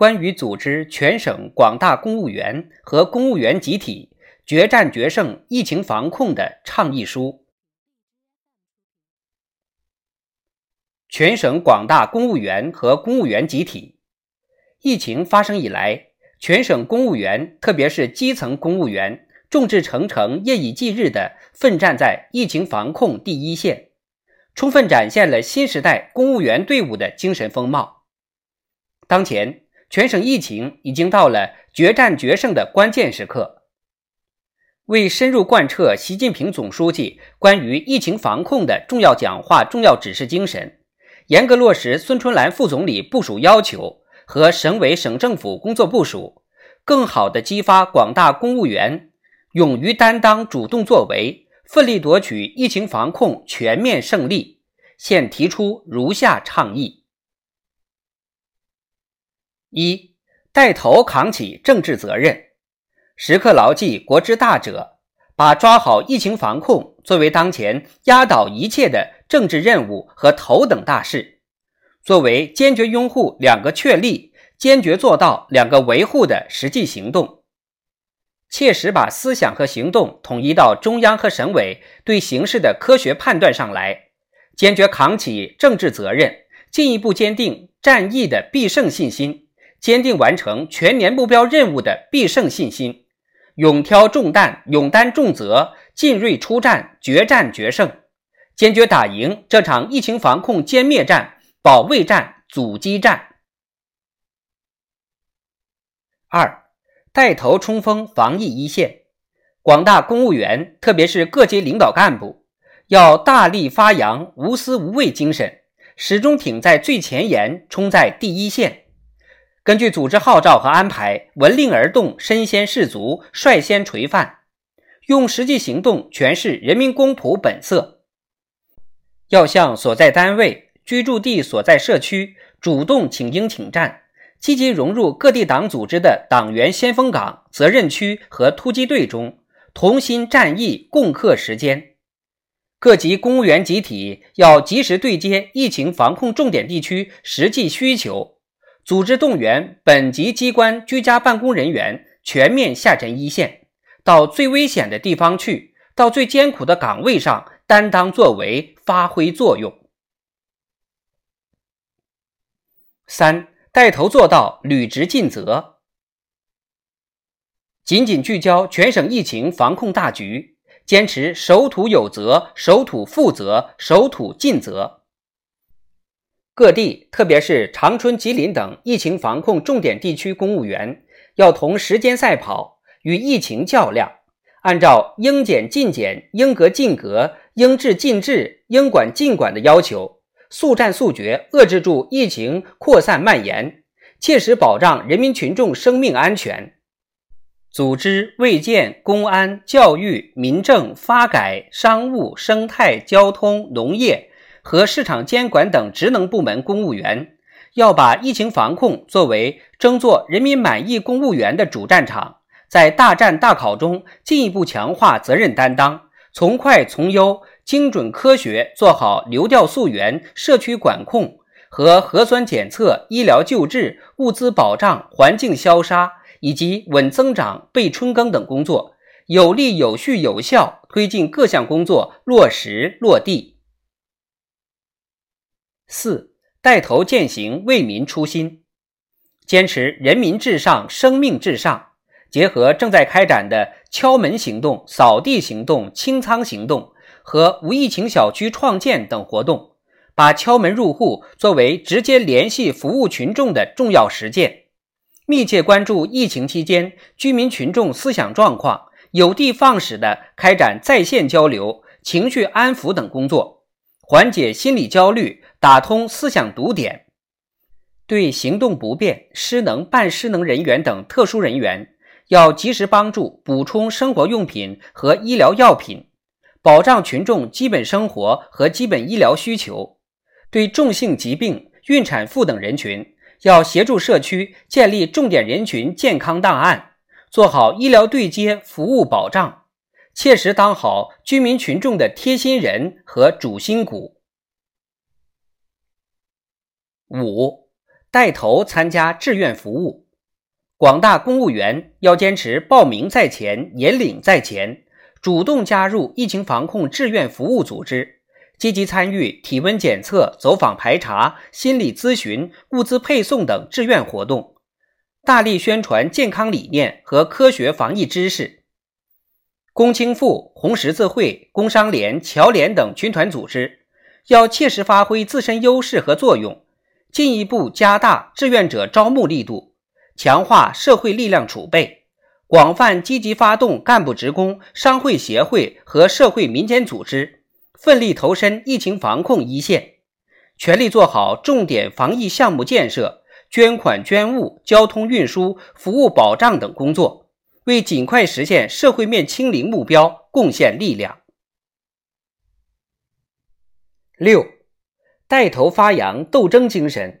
关于组织全省广大公务员和公务员集体决战决胜疫情防控的倡议书。全省广大公务员和公务员集体，疫情发生以来，全省公务员，特别是基层公务员，众志成城、夜以继日地奋战在疫情防控第一线，充分展现了新时代公务员队伍的精神风貌。当前，全省疫情已经到了决战决胜的关键时刻。为深入贯彻习近平总书记关于疫情防控的重要讲话、重要指示精神。严格落实孙春兰副总理部署要求和省委省政府工作部署，更好地激发广大公务员勇于担当、主动作为，奋力夺取疫情防控全面胜利，现提出如下倡议：一、带头扛起政治责任，时刻牢记国之大者，把抓好疫情防控作为当前压倒一切的。政治任务和头等大事，作为坚决拥护“两个确立”、坚决做到“两个维护”的实际行动，切实把思想和行动统一到中央和省委对形势的科学判断上来，坚决扛起政治责任，进一步坚定战役的必胜信心，坚定完成全年目标任务的必胜信心，勇挑重担，勇担重责，进锐出战，决战决胜。坚决打赢这场疫情防控歼灭战、保卫战、阻击战。二，带头冲锋防疫一线，广大公务员，特别是各级领导干部，要大力发扬无私无畏精神，始终挺在最前沿，冲在第一线。根据组织号召和安排，闻令而动，身先士卒，率先垂范，用实际行动诠释人民公仆本色。要向所在单位、居住地所在社区主动请缨请战，积极融入各地党组织的党员先锋岗、责任区和突击队中，同心战役，共克时艰。各级公务员集体要及时对接疫情防控重点地区实际需求，组织动员本级机关居家办公人员全面下沉一线，到最危险的地方去，到最艰苦的岗位上。担当作为，发挥作用。三，带头做到履职尽责，紧紧聚焦全省疫情防控大局，坚持守土有责、守土负责、守土尽责。各地，特别是长春、吉林等疫情防控重点地区公务员，要同时间赛跑，与疫情较量。按照应检尽检、应格尽格、应治尽治、应管尽管的要求，速战速决，遏制住疫情扩散蔓延，切实保障人民群众生命安全。组织卫健、公安、教育、民政、发改、商务、生态、交通、农业和市场监管等职能部门公务员，要把疫情防控作为争做人民满意公务员的主战场。在大战大考中，进一步强化责任担当，从快从优、精准科学做好流调溯源、社区管控和核酸检测、医疗救治、物资保障、环境消杀以及稳增长、备春耕等工作，有力、有序、有效推进各项工作落实落地。四、带头践行为民初心，坚持人民至上、生命至上。结合正在开展的敲门行动、扫地行动、清仓行动和无疫情小区创建等活动，把敲门入户作为直接联系服务群众的重要实践，密切关注疫情期间居民群众思想状况，有的放矢地开展在线交流、情绪安抚等工作，缓解心理焦虑，打通思想堵点。对行动不便、失能、半失能人员等特殊人员。要及时帮助补充生活用品和医疗药品，保障群众基本生活和基本医疗需求。对重性疾病、孕产妇等人群，要协助社区建立重点人群健康档案，做好医疗对接服务保障，切实当好居民群众的贴心人和主心骨。五，带头参加志愿服务。广大公务员要坚持报名在前、引领在前，主动加入疫情防控志愿服务组织，积极参与体温检测、走访排查、心理咨询、物资配送等志愿活动，大力宣传健康理念和科学防疫知识。工青妇、红十字会、工商联、侨联等群团组织要切实发挥自身优势和作用，进一步加大志愿者招募力度。强化社会力量储备，广泛积极发动干部职工、商会协会和社会民间组织，奋力投身疫情防控一线，全力做好重点防疫项目建设、捐款捐物、交通运输、服务保障等工作，为尽快实现社会面清零目标贡献力量。六，带头发扬斗争精神。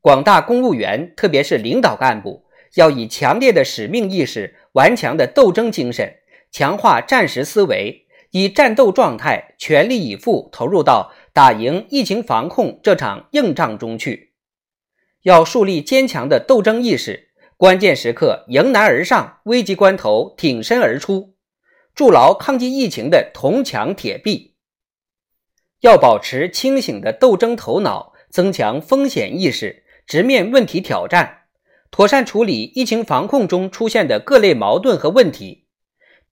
广大公务员，特别是领导干部，要以强烈的使命意识、顽强的斗争精神，强化战时思维，以战斗状态全力以赴投入到打赢疫情防控这场硬仗中去。要树立坚强的斗争意识，关键时刻迎难而上，危急关头挺身而出，筑牢抗击疫情的铜墙铁壁。要保持清醒的斗争头脑，增强风险意识。直面问题挑战，妥善处理疫情防控中出现的各类矛盾和问题，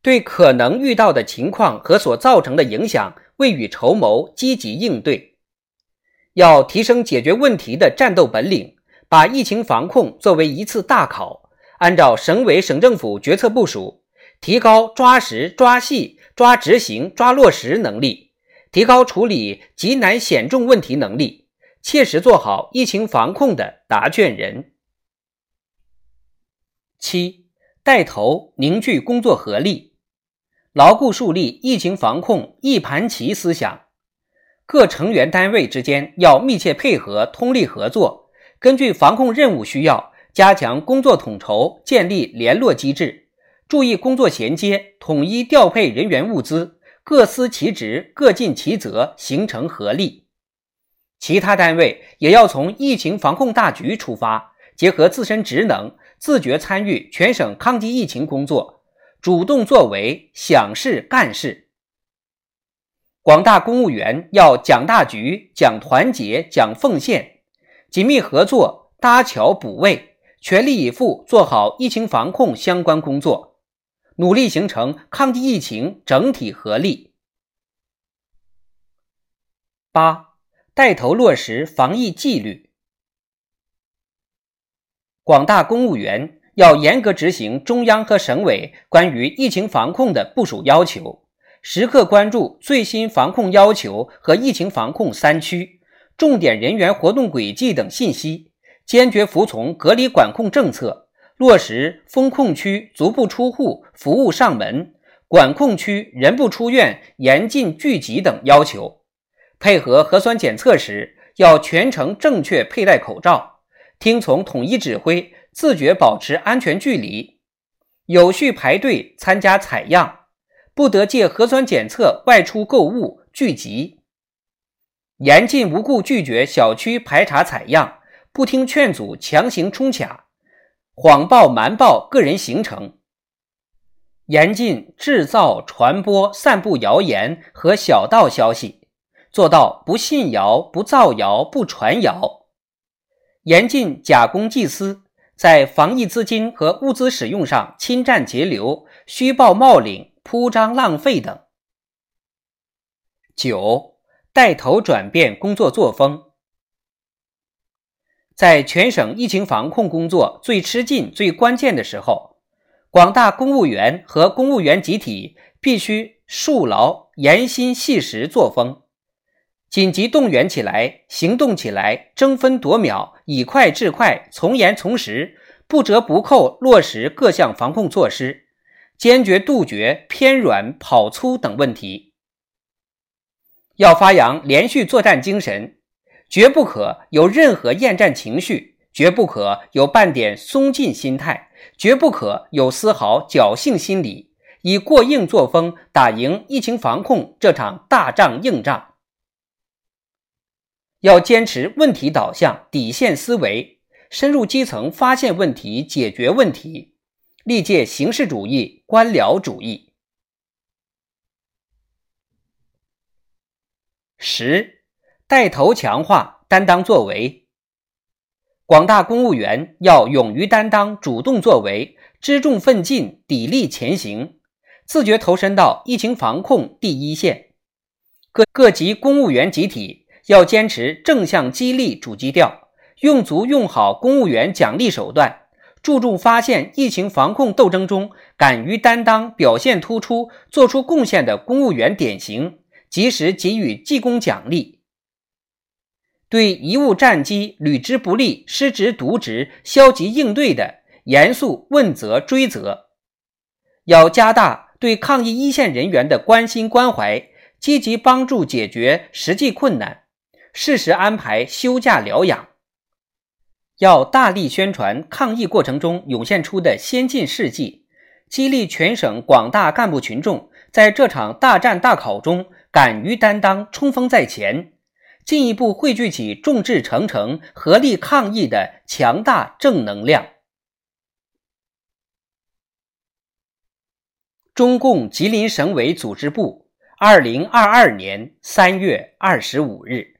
对可能遇到的情况和所造成的影响未雨绸缪，积极应对。要提升解决问题的战斗本领，把疫情防控作为一次大考，按照省委省政府决策部署，提高抓实抓细、抓执行抓落实能力，提高处理急难险重问题能力。切实做好疫情防控的答卷人。七，带头凝聚工作合力，牢固树立疫情防控一盘棋思想。各成员单位之间要密切配合、通力合作，根据防控任务需要，加强工作统筹，建立联络机制，注意工作衔接，统一调配人员物资，各司其职，各尽其责，形成合力。其他单位也要从疫情防控大局出发，结合自身职能，自觉参与全省抗击疫情工作，主动作为，想事干事。广大公务员要讲大局、讲团结、讲奉献，紧密合作，搭桥补位，全力以赴做好疫情防控相关工作，努力形成抗击疫情整体合力。八。带头落实防疫纪律，广大公务员要严格执行中央和省委关于疫情防控的部署要求，时刻关注最新防控要求和疫情防控三区、重点人员活动轨迹等信息，坚决服从隔离管控政策，落实封控区足不出户、服务上门，管控区人不出院、严禁聚集等要求。配合核酸检测时，要全程正确佩戴口罩，听从统一指挥，自觉保持安全距离，有序排队参加采样，不得借核酸检测外出购物聚集。严禁无故拒绝小区排查采样，不听劝阻强行冲卡，谎报瞒报个人行程。严禁制造、传播、散布谣言和小道消息。做到不信谣、不造谣、不传谣，严禁假公济私，在防疫资金和物资使用上侵占截留、虚报冒领、铺张浪费等。九，带头转变工作作风，在全省疫情防控工作最吃劲、最关键的时候，广大公务员和公务员集体必须树牢严心细实作风。紧急动员起来，行动起来，争分夺秒，以快制快，从严从实，不折不扣落实各项防控措施，坚决杜绝偏软跑粗等问题。要发扬连续作战精神，绝不可有任何厌战情绪，绝不可有半点松劲心态，绝不可有丝毫侥幸心理，以过硬作风打赢疫情防控这场大仗硬仗。要坚持问题导向、底线思维，深入基层发现问题、解决问题，历届形式主义、官僚主义。十，带头强化担当作为。广大公务员要勇于担当、主动作为、知重奋进、砥砺前行，自觉投身到疫情防控第一线。各各级公务员集体要坚持正向激励主基调，用足用好公务员奖励手段，注重发现疫情防控斗争中敢于担当、表现突出、做出贡献的公务员典型。及时给予记功奖励，对贻误战机、履职不力、失职渎职、消极应对的，严肃问责追责。要加大对抗疫一线人员的关心关怀，积极帮助解决实际困难，适时安排休假疗养。要大力宣传抗疫过程中涌现出的先进事迹，激励全省广大干部群众在这场大战大考中。敢于担当，冲锋在前，进一步汇聚起众志成城、合力抗疫的强大正能量。中共吉林省委组织部，二零二二年三月二十五日。